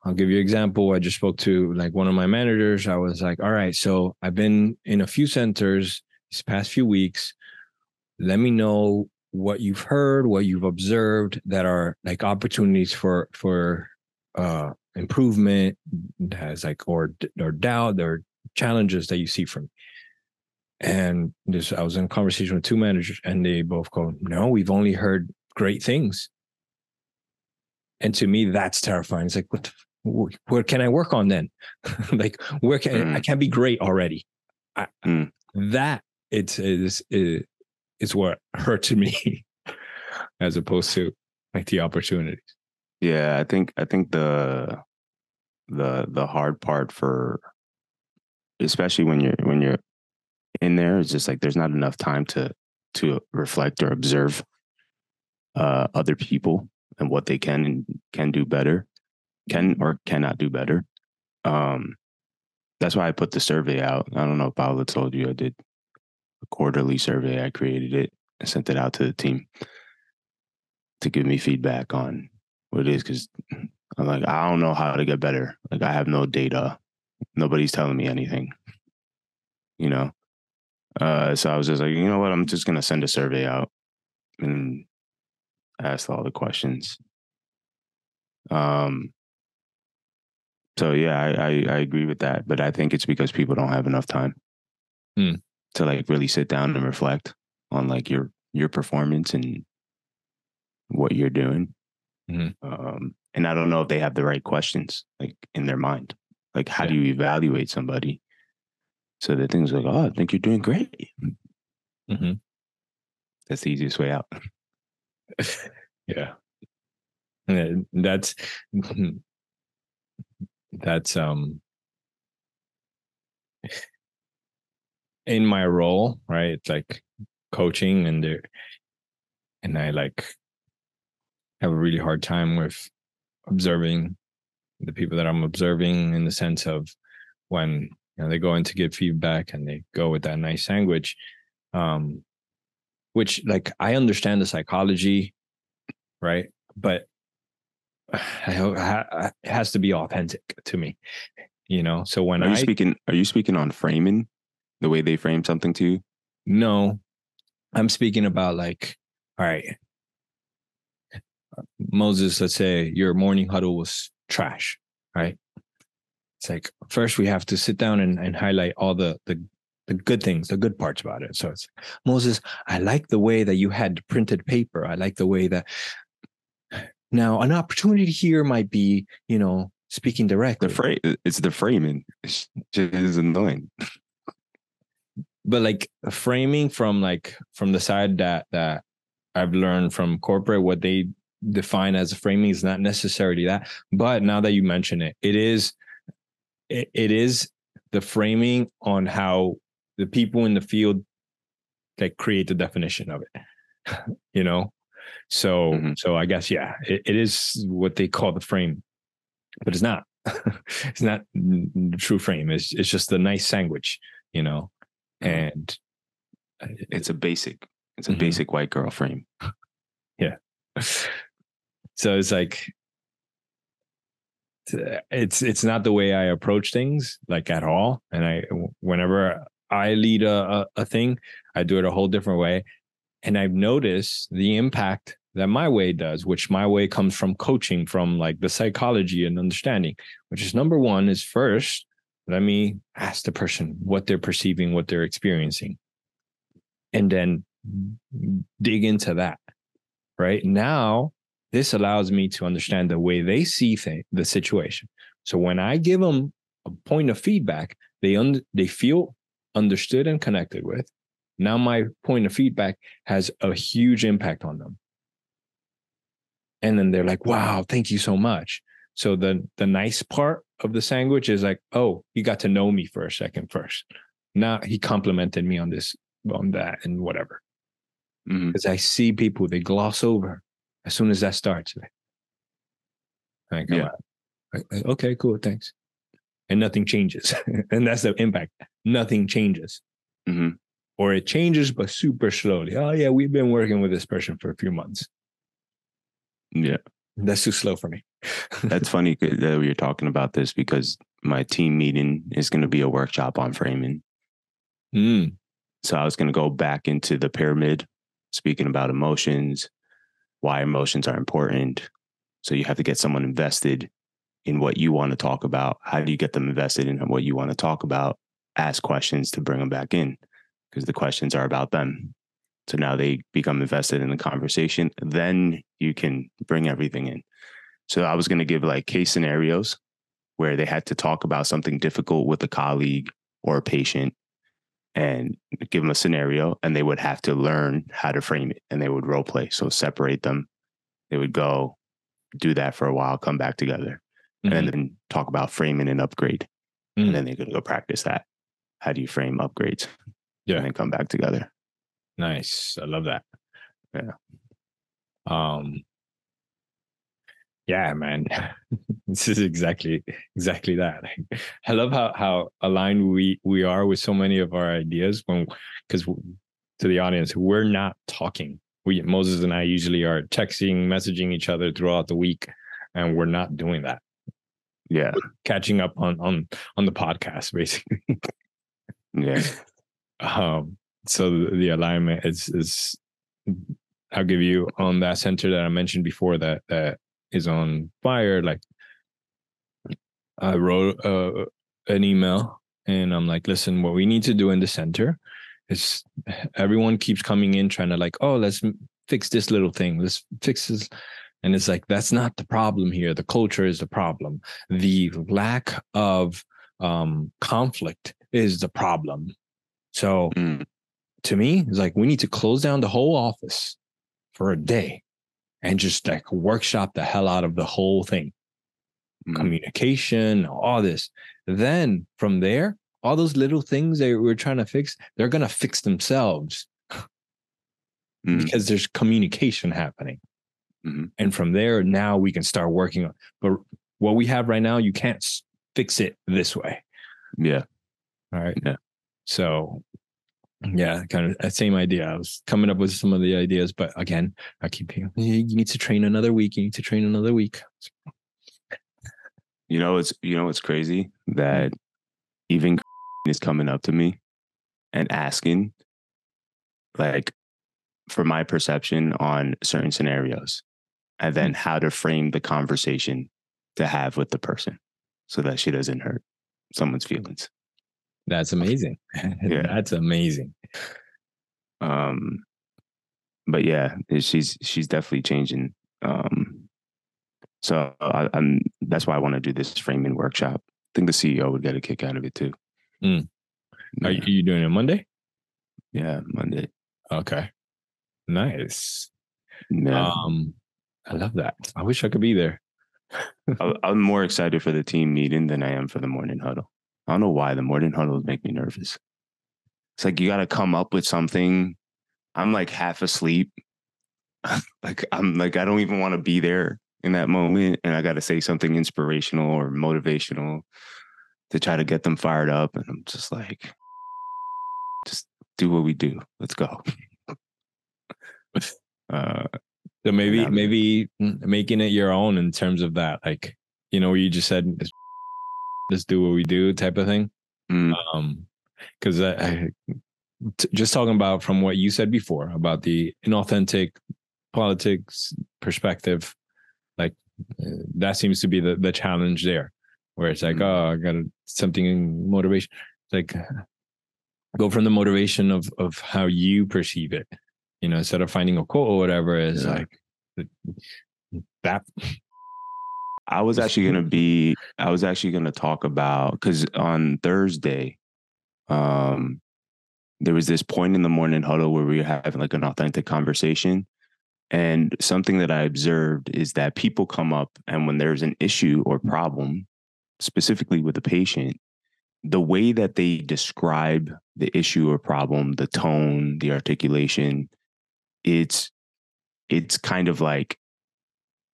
A: I'll give you an example. I just spoke to like one of my managers. I was like, all right, so I've been in a few centers these past few weeks. Let me know what you've heard, what you've observed that are like opportunities for for uh improvement has like or or doubt or challenges that you see from me. And this I was in conversation with two managers and they both go, No, we've only heard great things. And to me, that's terrifying. It's like, what the, where can I work on then? like, where can I
B: Mm.
A: can't be great already? I,
B: Mm.
A: That it's is is is what hurts me as opposed to like the opportunities.
B: Yeah, I think I think the the the hard part for especially when you're when you're in there is just like there's not enough time to to reflect or observe uh other people and what they can and can do better, can or cannot do better. Um, that's why I put the survey out. I don't know if Paula told you I did a quarterly survey. I created it and sent it out to the team to give me feedback on what it is because I'm like, I don't know how to get better. Like I have no data. Nobody's telling me anything. You know? Uh so I was just like, you know what, I'm just gonna send a survey out and ask all the questions. Um so yeah, I, I, I agree with that. But I think it's because people don't have enough time
A: Hmm.
B: to like really sit down and reflect on like your your performance and what you're doing.
A: Mhm.
B: Um, and I don't know if they have the right questions like in their mind. Like how do you evaluate somebody? So the things like, oh, I think you're doing great.
A: Mhm.
B: That's the easiest way out.
A: yeah And that's that's um in my role right like coaching and there and i like have a really hard time with observing the people that i'm observing in the sense of when you know they go in to give feedback and they go with that nice language um which like i understand the psychology right but I hope- it has to be authentic to me you know? So when
B: Are you
A: i
B: speaking are you speaking on framing the way they frame something to you?
A: no i'm speaking about like all right. Moises let's say your morning huddle was trash right? It's like first we have to sit down and, and highlight all the the the good things the good parts about it. So it's Moises i like the way that you had printed paper. I like the way that now an opportunity here might be you know speaking directly
B: The frame it's the framing. It's just annoying.
A: but like framing from like from the side that that I've learned from corporate what they define as framing is not necessarily that but now that you mention it it is it, it is the framing on how the people in the field like create the definition of it you know so
B: Mhm.
A: so i guess yeah it, it is what they call the frame but it's not it's not the true frame it's it's just a nice sandwich you know
B: Mhm.
A: and
B: It's a basic. It's a
A: Mhm.
B: basic white girl frame. Yeah.
A: so it's like it's it's not the way I approach things like at all. And I whenever I lead a, a, a thing, I do it a whole different way. And I've noticed the impact that my way does, which my way comes from coaching, from like the psychology and understanding, which is number one is first, let me ask the person what they're perceiving, what they're experiencing. And then dig into that. Right now, this allows me to understand the way they see thing, the situation. So when I give them a point of feedback, they un- they feel understood and connected with. Now my point of feedback has a huge impact on them. And then they're like, "Wow, thank you so much." So the the nice part of the sandwich is like, "Oh, he got to know me for a second first. Now he complimented me on this, on that, and whatever." Because I see people they gloss over as soon as that starts.
B: Yeah.
A: "Like, like, okay, cool, thanks. And nothing changes. and that's the impact. Nothing changes.
B: Mhm.
A: Or it changes, but super slowly. Oh, yeah, we've been working with this person for a few months.
B: Yeah.
A: That's too slow for me.
B: That's funny that you're talking about this because my team meeting is going to be a workshop on framing.
A: Mm,
B: So I was going to go back into the pyramid, speaking about emotions, why emotions are important. So you have to get someone invested in what you want to talk about. How do you get them invested in what you want to talk about? Ask questions to bring them back in because the questions are about them. So now they become invested in the conversation. Then you can bring everything in. So I was going to give like case scenarios where they had to talk about something difficult with a colleague or a patient and give them a scenario and they would have to learn how to frame it and they would role play. So separate them. They would go do that for a while, come back together,
A: mhm,
B: and then talk about framing and upgrade.
A: Mhm.
B: And then they're going to go practice that. How do you frame upgrades?
A: Yeah.
B: And then come back together.
A: nice. I love that.
B: Yeah.
A: Um, Yeah, man. this is exactly exactly that. I love how how aligned we we are with so many of our ideas when because to the audience, we're not talking. We Moises and I usually are texting, messaging each other throughout the week, and we're not doing that.
B: Yeah.
A: We're catching up on on on the podcast, basically.
B: Yeah.
A: um so the, alignment is is I'll give you on that center that I mentioned before that that is on fire. Like I wrote uh, an email and I'm like, listen, what we need to do in the center is everyone keeps coming in trying to like, oh, let's fix this little thing. Let's fix this. And it's like, that's not the problem here. The culture is the problem. The lack of um, conflict is the problem. So
B: Mm.
A: to me, it's like we need to close down the whole office for a day and just like workshop the hell out of the whole thing
B: Mm.
A: communication, all this. Then from there, all those little things that we're trying to fix, they're going to fix themselves
B: Mm.
A: because there's communication happening.
B: Mhm.
A: And from there, now we can start working on. But what we have right now, you can't fix it this way.
B: Yeah.
A: All right.
B: Yeah.
A: So, yeah, kind of uh, same idea. I was coming up with some of the ideas, but again, I keep "You need to train another week. You need to train another week.
B: You know, it's you know, it's crazy hmm. that even is coming up to me and asking, like, for my perception on certain scenarios, and then hmm. how to frame the conversation to have with the person, so that she doesn't hurt someone's hmm. feelings.
A: That's amazing.
B: Yeah.
A: That's amazing.
B: Um, but yeah, she's she's definitely changing. Um, so I, I'm that's why I want to do this framing workshop. I think the CEO would get a kick out of it too.
A: Mm.
B: Yeah,
A: Are you, you doing it Monday?
B: yeah, Monday.
A: Okay. Nice.
B: Yeah,
A: Um, I love that. I wish I could be there.
B: I'm more excited for the team meeting than I am for the morning huddle. I don't know why the morning huddles make me nervous. It's like you got to come up with something. I'm like half asleep. like I'm like I don't even want to be there in that moment, and I got to say something inspirational or motivational to try to get them fired up. And I'm just like, just do what we do. Let's go. uh,
A: So maybe maybe making it your own in terms of that, like you know, where you just said, "Let's do what we do," type of thing.
B: mm,
A: Um, because I, I t- just talking about from what you said before about the inauthentic politics perspective, like uh, that seems to be the the challenge there, where it's like,
B: Mhm.
A: oh, I got something in motivation. It's like go from the motivation of of how you perceive it, you know, instead of finding a quote or whatever. Is
B: Yeah.
A: like that.
B: I was actually gonna be I was actually gonna talk about because on Thursday, um, there was this point in the morning huddle where we were having like an authentic conversation. And something that I observed is that people come up and when there's an issue or problem, specifically with a patient, the way that they describe the issue or problem, the tone, the articulation, it's it's kind of like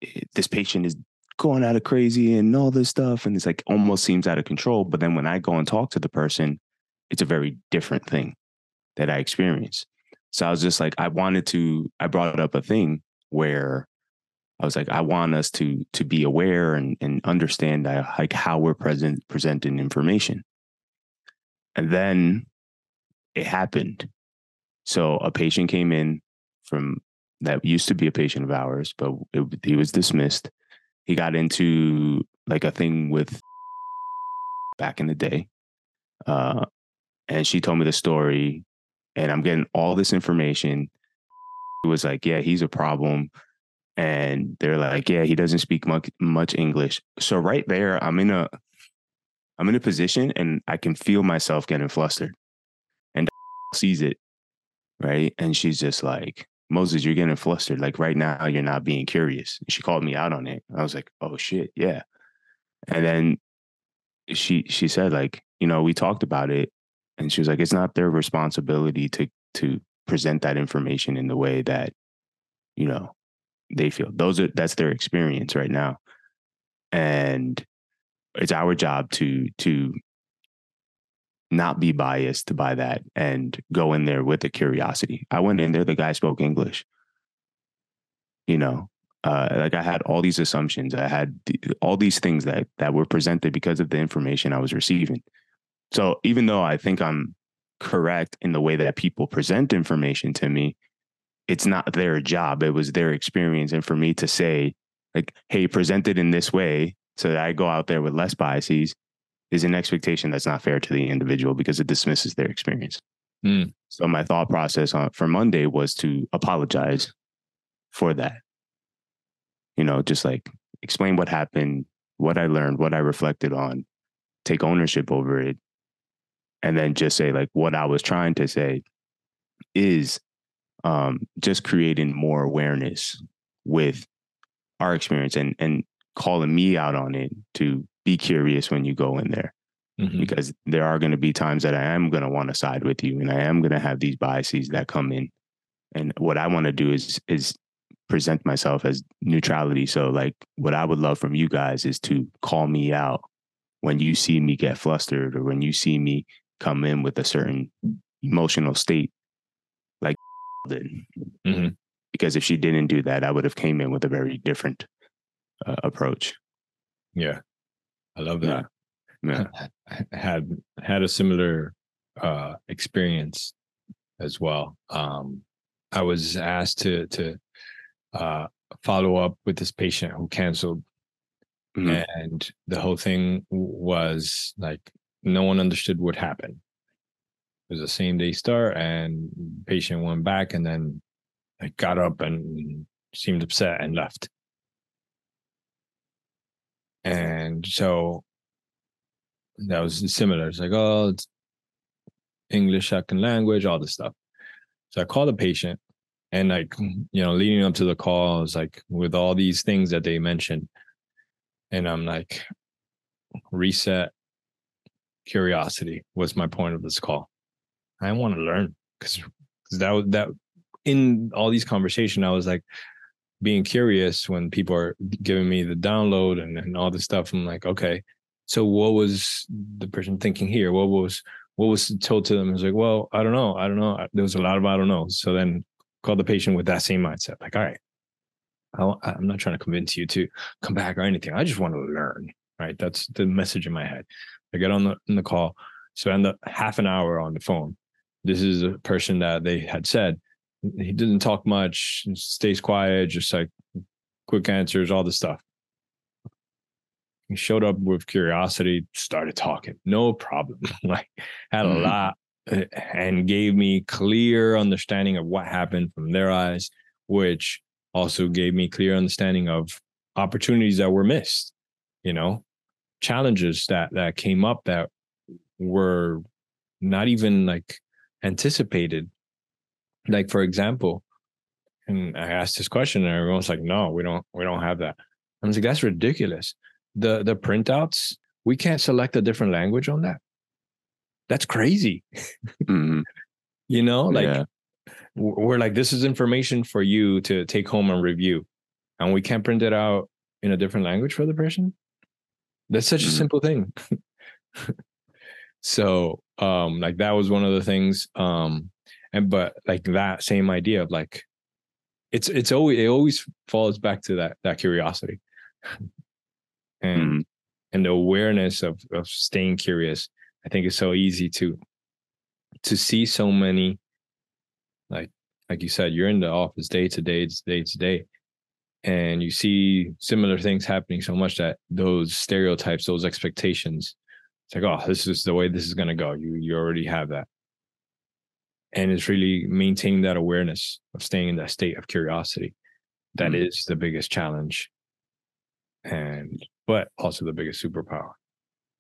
B: eh, this patient is going out of crazy and all this stuff and it's like almost seems out of control but then when i go and talk to the person it's a very different thing that i experience. So i was just like i wanted to i brought up a thing where i was like i want us to to be aware and and understand uh, like how we're present presenting information. And then it happened. So a patient came in from that used to be a patient of ours but it, he was dismissed he got into like a thing with back in the day. Uh, and she told me the story, and I'm getting all this information. It was like, yeah, he's a problem. And they're like, yeah, he doesn't speak much much English. So right there, I'm in a I'm in a position and I can feel myself getting flustered. And sees it, right? And she's just like, Moises, you're getting flustered. Like right now, you're not being curious. She called me out on it. I was like, oh shit, yeah. And then she she said, like, you know, we talked about it, and she was like, it's not their responsibility to to present that information in the way that, you know, they feel. Those are that's their experience right now. And it's our job to to not be biased by that and go in there with a curiosity. I went in there, the guy spoke English. You know, uh, like I had all these assumptions. I had th- all these things that that were presented because of the information I was receiving. So even though I think I'm correct in the way that people present information to me, it's not their job. It was their experience. And for me to say, like, hey, present it in this way so that I go out there with less biases is an expectation that's not fair to the individual because it dismisses their experience.
A: Mm.
B: So my thought process on for Monday was to apologize for that. You know, just like explain what happened, what I learned, what I reflected on, take ownership over it, and then just say like what I was trying to say is um, just creating more awareness with our experience and and calling me out on it to be curious when you go in there
A: Mhm.
B: because there are going to be times that I am going to want to side with you and I am going to have these biases that come in and what I want to do is is present myself as neutrality so like what I would love from you guys is to call me out when you see me get flustered or when you see me come in with a certain emotional state like did
A: Mhm.
B: because if she didn't do that I would have came in with a very different uh, approach
A: Yeah. I love that.
B: yeah.
A: Had had a similar uh experience as well. Um i was asked to to uh follow up with this patient who canceled
B: Mhm.
A: and the whole thing was like no one understood what happened. It was the same day start and patient went back and then like got up and seemed upset and left and so that was similar. It's like, oh, it's English second language, all this stuff. So I called the patient and like, mm, you know, leading up to the call, I was like, with all these things that they mentioned. And I'm like, reset curiosity was my point of this call. I want to learn because that was that in all these conversation, I was like being curious when people are giving me the download and, and all this stuff. I'm like, okay, so what was the person thinking here? What was what was told to them? I was like, well, I don't know. I don't know. There was a lot of I don't know. So then call the patient with that same mindset. Like, all right, I, I'm not trying to convince you to come back or anything. I just want to learn. Right. That's the message in my head. I get on the in the call, spend half an hour on the phone. This is a person that they had said he didn't talk much, stays quiet, just like quick answers, all this stuff. He showed up with curiosity, started talking, no problem. like had a
B: Mhm.
A: lot uh, and gave me clear understanding of what happened from their eyes, which also gave me clear understanding of opportunities that were missed, you know, challenges that that came up that were not even like anticipated. Like for example, and I asked this question and everyone's like, no, we don't we don't have that. I was like, that's ridiculous. The the printouts, we can't select a different language on that. That's crazy.
B: Mhm.
A: You know, like
B: yeah.
A: we're like, this is information for you to take home and review. And we can't print it out in a different language for the person. That's such a
B: Mhm.
A: simple thing. so um like that was one of the things. Um and but like that same idea of like it's it's always it always falls back to that that curiosity. and
B: Mhm.
A: and the awareness of of staying curious i think it's so easy to to see so many like like you said you're in the office day to day to day to day and you see similar things happening so much that those stereotypes those expectations it's like oh this is the way this is going to go you you already have that and it's really maintaining that awareness of staying in that state of curiosity That
B: Mm.
A: is the biggest challenge and but also the biggest superpower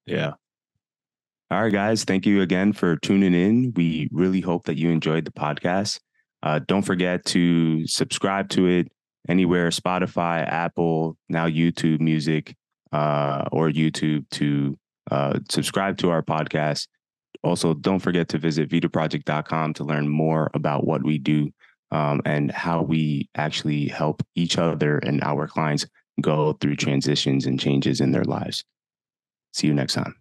B: Yeah. All right, guys. Thank you again for tuning in. We really hope that you enjoyed the podcast. Uh, don't forget to subscribe to it anywhere Spotify, Apple, now YouTube Music, uh, or YouTube to uh, subscribe to our podcast. Also, don't forget to visit vidaproject.com to learn more about what we do. um, and how we actually help each other and our clients go through transitions and changes in their lives. See you next time.